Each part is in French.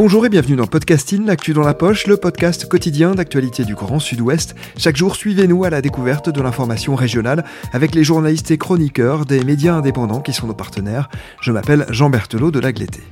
Bonjour et bienvenue dans Podcasting, l'actu dans la poche, le podcast quotidien d'actualité du Grand Sud-Ouest. Chaque jour, suivez-nous à la découverte de l'information régionale avec les journalistes et chroniqueurs des médias indépendants qui sont nos partenaires. Je m'appelle Jean Berthelot de Lagleté.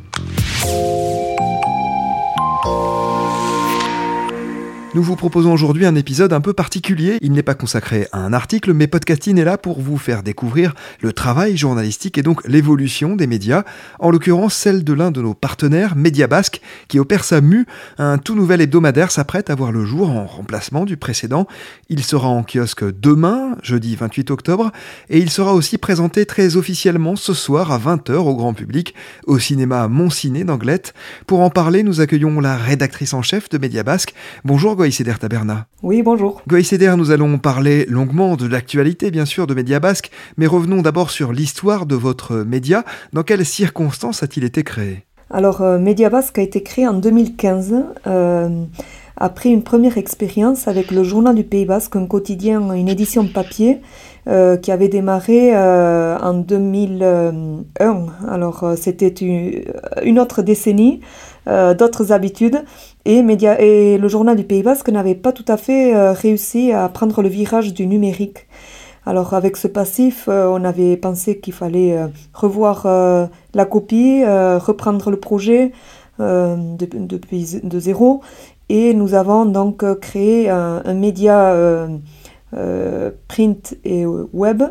Nous vous proposons aujourd'hui un épisode un peu particulier. Il n'est pas consacré à un article, mais Podcasting est là pour vous faire découvrir le travail journalistique et donc l'évolution des médias, en l'occurrence celle de l'un de nos partenaires, Média Basque, qui opère sa mue. Un tout nouvel hebdomadaire s'apprête à voir le jour en remplacement du précédent. Il sera en kiosque demain, jeudi 28 octobre, et il sera aussi présenté très officiellement ce soir à 20h au grand public au cinéma Monciné d'Anglette. Pour en parler, nous accueillons la rédactrice en chef de Média Basque. Bonjour Goïceder Taberna. Oui, bonjour. Goïceder, nous allons parler longuement de l'actualité, bien sûr, de Média Basque, mais revenons d'abord sur l'histoire de votre média. Dans quelles circonstances a-t-il été créé? Alors, euh, Média Basque a été créé en 2015. Euh, après une première expérience avec le Journal du Pays Basque, un quotidien, une édition papier euh, qui avait démarré euh, en 2001. Alors euh, c'était une, autre décennie, d'autres habitudes, et, média, et le Journal du Pays Basque n'avait pas tout à fait réussi à prendre le virage du numérique. Alors avec ce passif, on avait pensé qu'il fallait revoir la copie, reprendre le projet depuis de, de, zéro et nous avons donc créé un, un média print et web,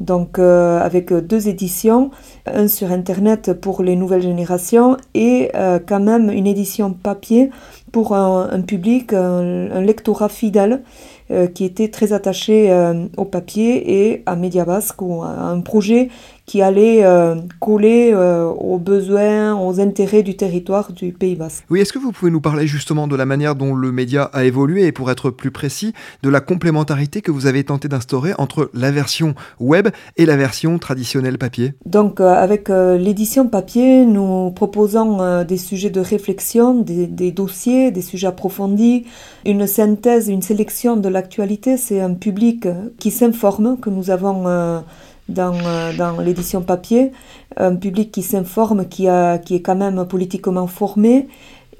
donc euh, avec deux éditions, un sur Internet pour les nouvelles générations et euh, quand même une édition papier pour un, public, un, un, lectorat fidèle euh, qui était très attaché euh, au papier et à Média Basque ou à un projet qui allait euh, coller aux besoins, aux intérêts du territoire du Pays Basque. Oui, est-ce que vous pouvez nous parler justement de la manière dont le média a évolué et pour être plus précis, de la complémentarité que vous avez tenté d'instaurer entre la version web et la version traditionnelle papier? Donc avec l'édition papier, nous proposons des sujets de réflexion, des, des dossiers, des sujets approfondis, une synthèse, une sélection de l'actualité, c'est un public qui s'informe, que nous avons euh, dans, euh, dans l'édition papier, un public qui s'informe, qui, qui est quand même politiquement formé.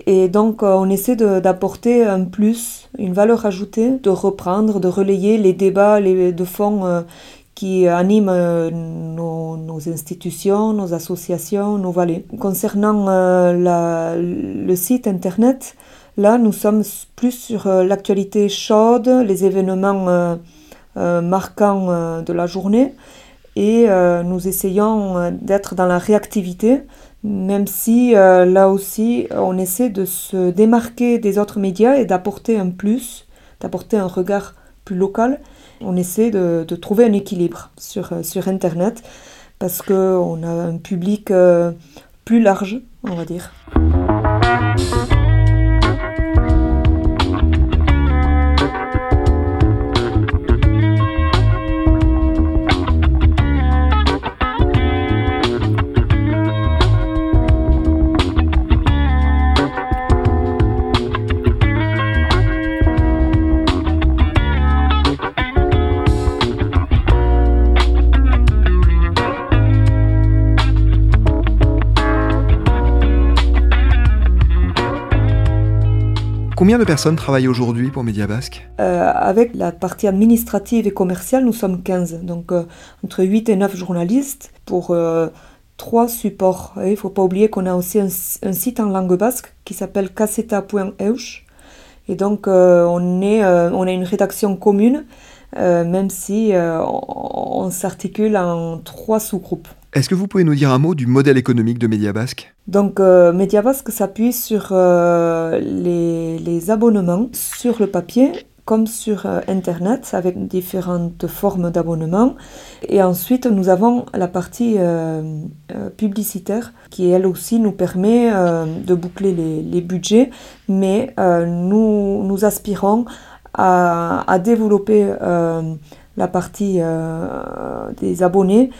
Et donc, euh, on essaie d'apporter un plus, une valeur ajoutée, de reprendre, de relayer les débats les, de fond euh, qui animent nos, institutions, nos associations, nos vallées. Concernant le site internet, là, nous sommes plus sur l'actualité chaude, les événements marquants de la journée et nous essayons d'être dans la réactivité, même si là aussi on essaie de se démarquer des autres médias et d'apporter un plus, d'apporter un regard plus local on essaie de, trouver un équilibre sur, sur Internet parce qu'on a un public euh, plus large, on va dire. Combien de personnes travaillent aujourd'hui pour Média Basque euh, Avec la partie administrative et commerciale, nous sommes 15. Donc euh, entre 8 et 9 journalistes pour euh, 3 supports. Il ne faut pas oublier qu'on a aussi un, site en langue basque qui s'appelle caseta.euch. Et donc euh, on, est, euh, on a une rédaction commune, euh, même si on, on s'articule en trois sous-groupes. Est-ce que vous pouvez nous dire un mot du modèle économique de Média Basque? Donc, euh, Basque s'appuie sur euh, les, abonnements sur le papier comme sur Internet avec différentes formes d'abonnement. Et ensuite, nous avons la partie publicitaire qui, elle aussi, nous permet de boucler les, budgets, mais nous, aspirons à développer la partie des abonnés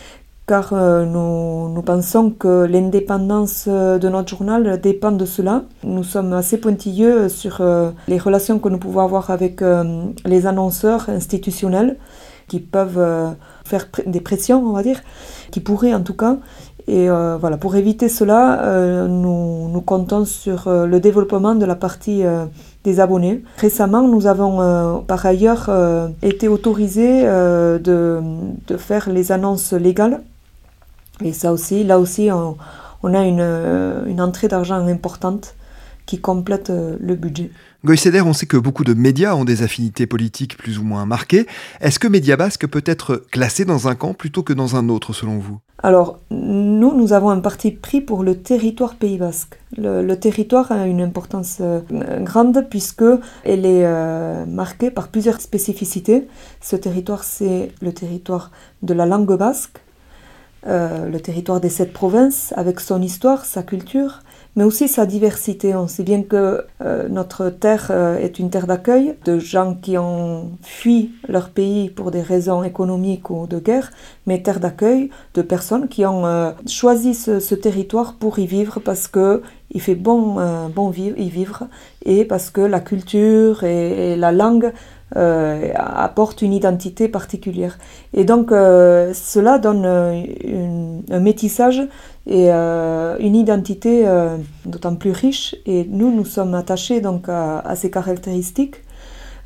car euh, nous, pensons que l'indépendance euh, de notre journal dépend de cela. Nous sommes assez pointilleux sur euh, les relations que nous pouvons avoir avec les annonceurs institutionnels qui peuvent faire des pressions, on va dire, qui pourraient en tout cas. Et voilà, pour éviter cela, nous, nous, comptons sur le développement de la partie des abonnés. Récemment, nous avons par ailleurs été autorisés de, de, faire les annonces légales et ça aussi, là aussi, on, a une, euh, une entrée d'argent importante qui complète euh, le budget. Goïseder, on sait que beaucoup de médias ont des affinités politiques plus ou moins marquées. Est-ce que Média Basque peut être classé dans un camp plutôt que dans un autre, selon vous? Alors, nous, nous avons un parti pris pour le territoire Pays Basque. Le, territoire a une importance euh, grande puisque elle est marquée par plusieurs spécificités. Ce territoire, c'est le territoire de la langue basque, euh, le territoire des sept provinces, avec son histoire, sa culture, mais aussi sa diversité. On sait bien que euh, notre terre euh, est une terre d'accueil de gens qui ont fui leur pays pour des raisons économiques ou de guerre, mais terre d'accueil de personnes qui ont choisi ce, territoire pour y vivre parce que il fait bon, bon vivre, y vivre et parce que la culture et la langue euh, apporte une identité particulière. Et donc euh, cela donne euh, un métissage et une identité d'autant plus riche. Et nous, nous sommes attachés donc à, ces caractéristiques.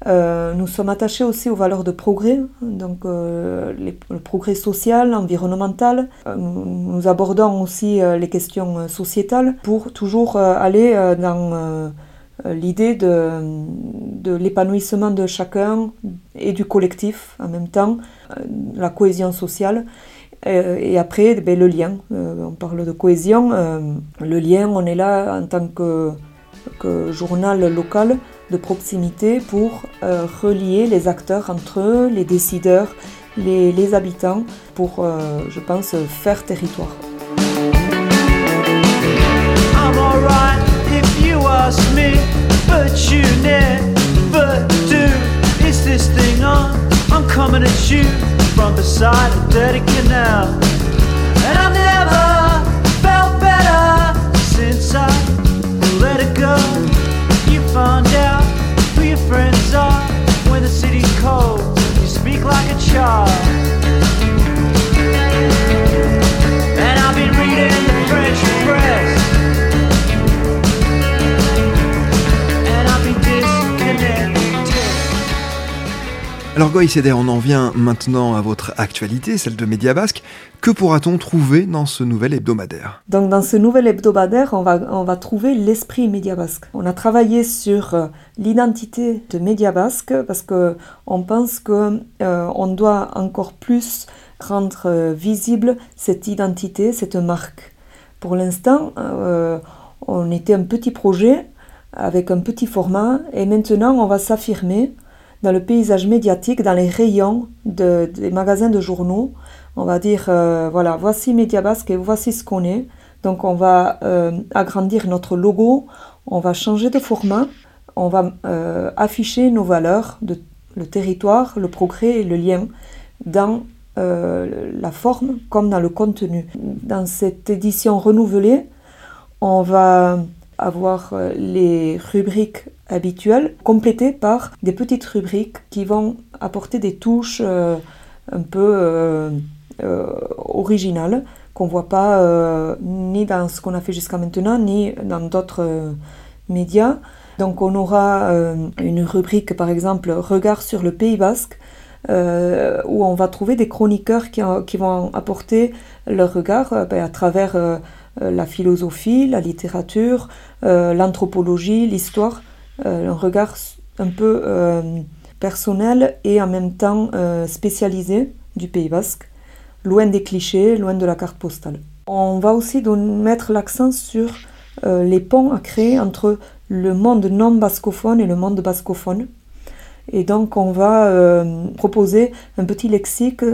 nous sommes attachés aussi aux valeurs de progrès, donc le progrès social, environnemental. nous, abordons aussi les questions sociétales pour toujours aller dans l'idée de, de l'épanouissement de chacun et du collectif en même temps, euh, la cohésion sociale. Euh, et après, ben, le lien. on parle de cohésion. le lien, on est là en tant que, que journal local de proximité pour relier les acteurs entre eux, les décideurs, les, les habitants, pour, je pense, faire territoire. Ask me, but you never do. Is this thing on? I'm coming at you from beside the dirty canal. And I've never felt better since I let it go. You find out who your friends are when the city's cold. You speak like a child. Alors Goy on en vient maintenant à votre actualité, celle de Média Basque. Que pourra-t-on trouver dans ce nouvel hebdomadaire? Donc dans ce nouvel hebdomadaire, on va, on va trouver l'esprit Média Basque. On a travaillé sur euh, l'identité de Média Basque parce que on pense que euh, doit encore plus rendre euh, visible cette identité, cette marque. Pour l'instant, on était un petit projet avec un petit format et maintenant on va s'affirmer dans le paysage médiatique, dans les rayons de, des magasins de journaux. On va dire, euh, voilà, voici Mediabasque et voici ce qu'on est. Donc on va euh, agrandir notre logo, on va changer de format, on va euh, afficher nos valeurs, le territoire, le progrès et le lien dans la forme comme dans le contenu. Dans cette édition renouvelée, on va avoir les rubriques habituelles, complétées par des petites rubriques qui vont apporter des touches euh, un peu euh, euh, originales qu'on ne voit pas ni dans ce qu'on a fait jusqu'à maintenant, ni dans d'autres médias. Donc on aura une rubrique par exemple Regard sur le Pays basque, où on va trouver des chroniqueurs qui, qui vont apporter leur regard ben, à travers la philosophie, la littérature, l'anthropologie, l'histoire euh, un regard un peu euh, personnel et en même temps euh, spécialisé du Pays basque, loin des clichés, loin de la carte postale. On va aussi mettre l'accent sur les ponts à créer entre le monde non bascophone et le monde bascophone. Et donc on va proposer un petit lexique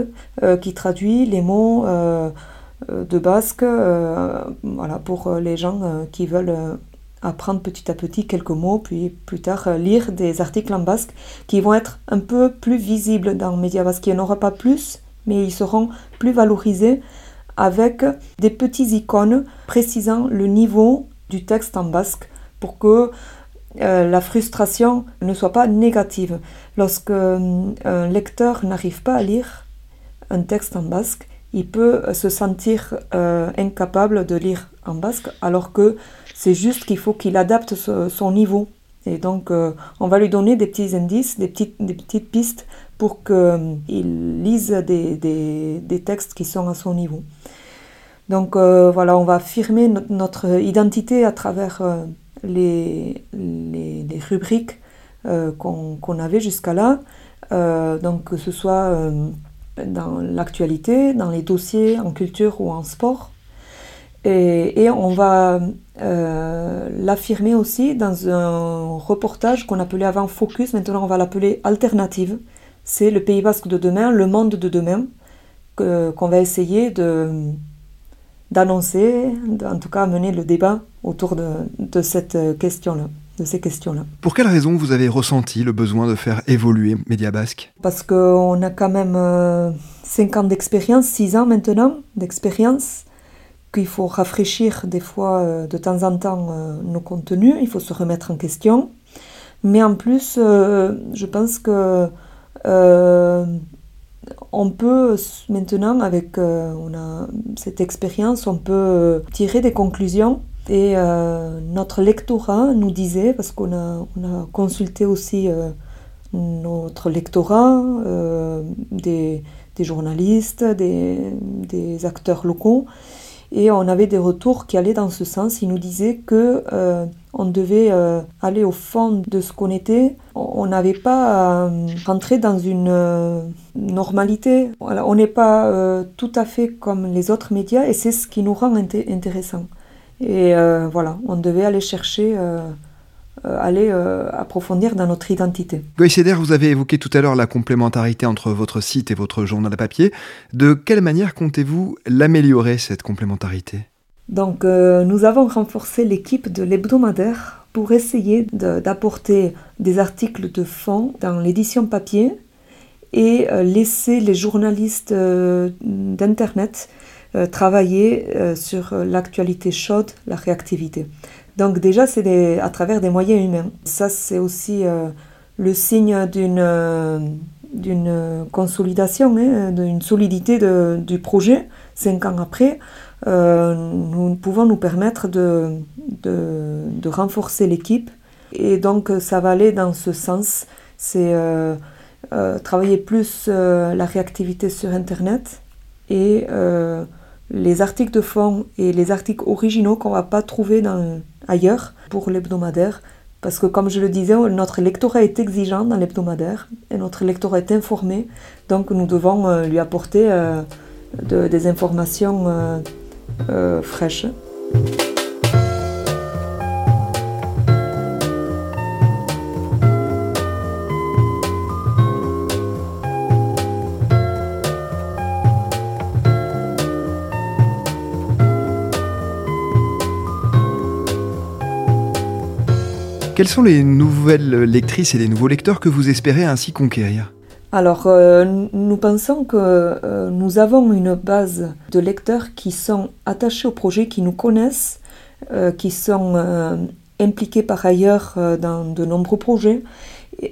qui traduit les mots de basque voilà, pour les gens qui veulent apprendre petit à petit quelques mots, puis plus tard lire des articles en basque qui vont être un peu plus visibles dans Média Basque. Il n'y en aura pas plus, mais ils seront plus valorisés avec des petites icônes précisant le niveau du texte en basque pour que euh, la frustration ne soit pas négative. Lorsque euh, un lecteur n'arrive pas à lire un texte en basque, il peut se sentir euh, incapable de lire en basque, alors que c'est juste qu'il faut qu'il adapte son niveau. Et donc, on va lui donner des petits indices, des petites, des petites pistes pour qu'il lise des, des, textes qui sont à son niveau. Donc euh, voilà, on va affirmer notre identité à travers euh, les, les, rubriques euh, qu'on avait jusqu'à là, donc que ce soit dans l'actualité, dans les dossiers en culture ou en sport. Et, on va l'affirmer aussi dans un reportage qu'on appelait avant Focus, maintenant on va l'appeler Alternative c'est le Pays basque de demain, le monde de demain, qu'on va essayer d'annoncer, en tout cas mener le débat autour de, cette question-là. De ces questions-là. Pour quelle raison vous avez ressenti le besoin de faire évoluer Média Basque Parce qu'on a quand même 5 euh, ans d'expérience, 6 ans maintenant d'expérience, qu'il faut rafraîchir des fois euh, de temps en temps euh, nos contenus, il faut se remettre en question. Mais en plus, je pense que euh, on peut maintenant, avec on a cette expérience, on peut tirer des conclusions. Et euh, notre lectorat nous disait, parce qu'on a, on a consulté aussi notre lectorat, des, des, journalistes, des, acteurs locaux, et on avait des retours qui allaient dans ce sens. Ils nous disaient que euh, on devait euh, aller au fond de ce qu'on était. On n'avait pas à rentrer dans une normalité. On n'est pas euh, tout à fait comme les autres médias et c'est ce qui nous rend intéressant. Et voilà, on devait aller chercher euh, aller euh, approfondir dans notre identité. Goïceder, vous avez évoqué tout à l'heure la complémentarité entre votre site et votre journal à papier. De quelle manière comptez-vous l'améliorer, cette complémentarité? Donc, euh, nous avons renforcé l'équipe de l'hebdomadaire pour essayer d'apporter des articles de fond dans l'édition papier et laisser les journalistes d'Internet travailler sur l'actualité chaude, la réactivité. Donc déjà, c'est à travers des moyens humains. Ça, c'est aussi euh, le signe d'une euh, d'une consolidation, hein, d'une solidité du projet. Cinq ans après, euh, nous pouvons nous permettre de, de, renforcer l'équipe. Et donc, ça va aller dans ce sens. C'est travailler plus la réactivité sur Internet et les articles de fond et les articles originaux qu'on va pas trouver ailleurs pour l'hebdomadaire. Parce que comme je le disais, notre lectorat est exigeant dans l'hebdomadaire et notre lectorat est informé. Donc nous devons euh, lui apporter euh, des informations euh, fraîches. Quelles sont les nouvelles lectrices et les nouveaux lecteurs que vous espérez ainsi conquérir? Alors, euh, nous pensons que euh, nous avons une base de lecteurs qui sont attachés au projet, qui nous connaissent, euh, qui sont impliqués par ailleurs dans de nombreux projets,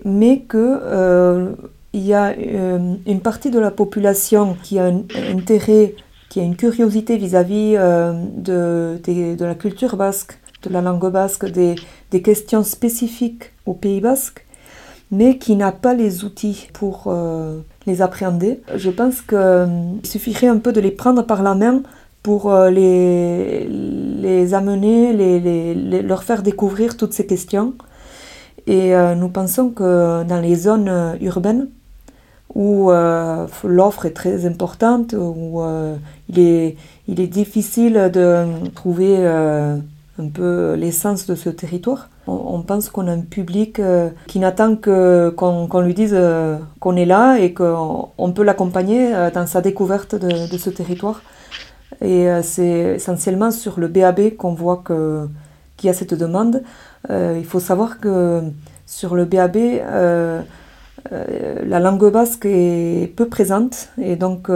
mais qu'il y a une partie de la population qui a un intérêt, qui a une curiosité vis-à-vis de, de, la culture basque, de la langue basque, des, des questions spécifiques au Pays basque, mais qui n'a pas les outils pour euh, les appréhender. Je pense qu'il euh, suffirait un peu de les prendre par la main pour euh, les, les amener, les, leur faire découvrir toutes ces questions. Et nous pensons que dans les zones urbaines, où l'offre est très importante, où il, est, il est difficile de trouver un peu l'essence de ce territoire. On, pense qu'on a un public euh, qui n'attend que qu'on lui dise euh, qu'on est là et qu'on peut l'accompagner euh, dans sa découverte de, ce territoire. Et c'est essentiellement sur le BAB qu'on voit qu'il y a cette demande. il faut savoir que sur le BAB, la langue basque est peu présente et donc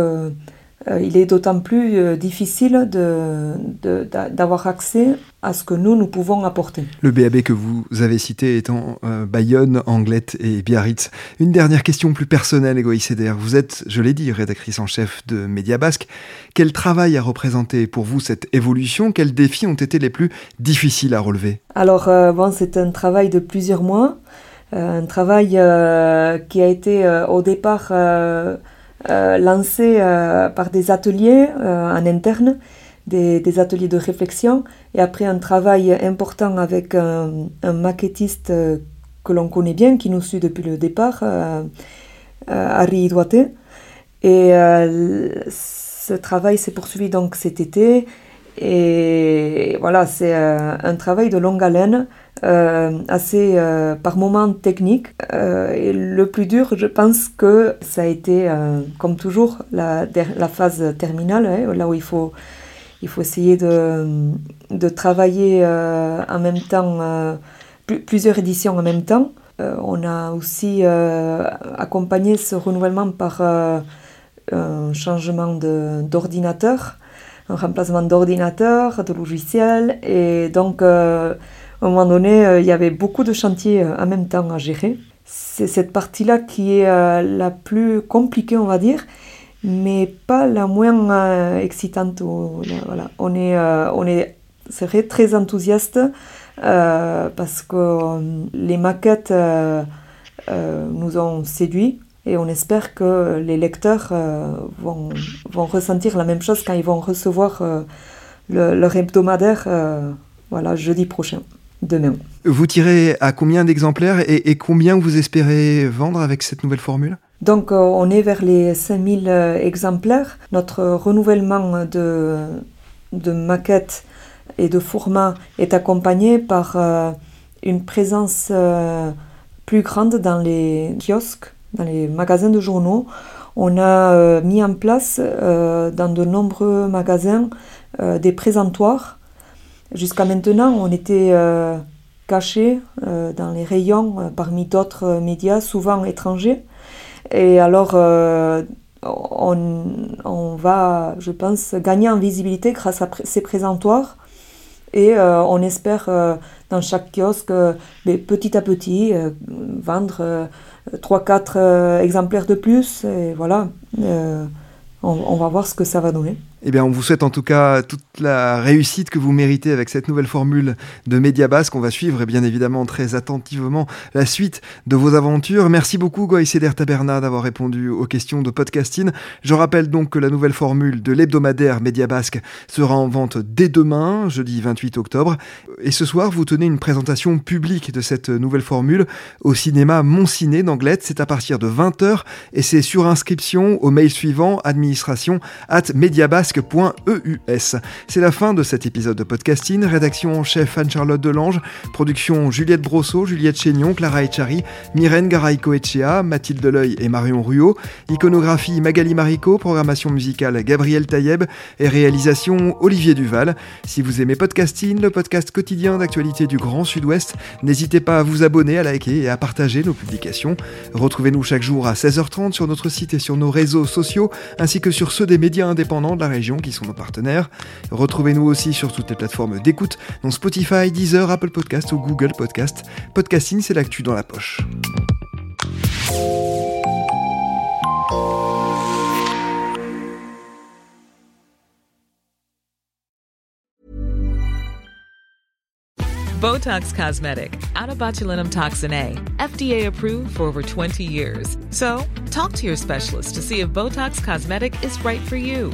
il est d'autant plus euh, difficile d'avoir accès à ce que nous, nous pouvons apporter. Le BAB que vous avez cité étant euh, Bayonne, Anglette et Biarritz. Une dernière question plus personnelle, Egoïs Vous êtes, je l'ai dit, rédactrice en chef de Média Basque. Quel travail a représenté pour vous cette évolution? Quels défis ont été les plus difficiles à relever? Alors, bon, c'est un travail de plusieurs mois. un travail qui a été au départ euh, lancé euh, par des ateliers euh, en interne, des, ateliers de réflexion, et après un travail important avec un, maquettiste que l'on connaît bien, qui nous suit depuis le départ, Harry Douaté. Et ce travail s'est poursuivi donc cet été. Et voilà, c'est un travail de longue haleine euh, assez euh, par moments technique. Euh, et le plus dur, je pense que ça a été, comme toujours, la, la phase terminale, hein, là où il faut, il faut essayer de, de travailler en même temps, plusieurs éditions en même temps. on a aussi accompagné ce renouvellement par un changement d'ordinateur, un remplacement d'ordinateur, de logiciel, et donc à un moment donné, euh, il y avait beaucoup de chantiers euh, en même temps à gérer. C'est cette partie-là qui est euh, la plus compliquée, on va dire, mais pas la moins excitante. Voilà. On est, on est serait très enthousiaste parce que les maquettes nous ont séduits et on espère que les lecteurs vont, vont, ressentir la même chose quand ils vont recevoir leur hebdomadaire voilà, jeudi prochain demain. Vous tirez à combien d'exemplaires et, combien vous espérez vendre avec cette nouvelle formule? Donc euh, on est vers les 5000 euh, exemplaires. Notre renouvellement de, de maquettes et de formats est accompagné par euh, une présence plus grande dans les kiosques, dans les magasins de journaux. On a mis en place dans de nombreux magasins des présentoirs Jusqu'à maintenant, on était euh, cachés euh, dans les rayons euh, parmi d'autres médias, souvent étrangers. Et alors, on, on, va, je pense, gagner en visibilité grâce à ces présentoirs. Et on espère, dans chaque kiosque, petit à petit, vendre 3-4 exemplaires de plus. Et voilà, on va voir ce que ça va donner. Eh bien, on vous souhaite en tout cas toute la réussite que vous méritez avec cette nouvelle formule de Média Basque. On va suivre, bien évidemment, très attentivement la suite de vos aventures. Merci beaucoup, Goïcéder Taberna, d'avoir répondu aux questions de podcasting. Je rappelle donc que la nouvelle formule de l'hebdomadaire Média Basque sera en vente dès demain, jeudi 28 octobre. Et ce soir, vous tenez une présentation publique de cette nouvelle formule au cinéma Monciné d'Anglette. C'est à partir de 20h et c'est sur inscription au mail suivant administration at mediabasque E C'est la fin de cet épisode de podcasting. Rédaction en chef Anne-Charlotte Delange. Production Juliette Brosseau, Juliette Chénion, Clara Echari, Myrène Garaïco Echea, Mathilde Deleuil et Marion Ruot. Iconographie Magali Marico. Programmation musicale Gabriel Taïeb. Et réalisation Olivier Duval. Si vous aimez podcasting, le podcast quotidien d'actualité du Grand Sud-Ouest, n'hésitez pas à vous abonner, à liker et à partager nos publications. Retrouvez-nous chaque jour à 16h30 sur notre site et sur nos réseaux sociaux, ainsi que sur ceux des médias indépendants de la qui sont nos partenaires. Retrouvez-nous aussi sur toutes les plateformes d'écoute, dont Spotify, Deezer, Apple Podcast ou Google Podcast. Podcasting, c'est l'actu dans la poche. Botox Cosmetic, out of botulinum toxin A, FDA approved for over 20 years. So, talk to your specialist to see if Botox Cosmetic is right for you.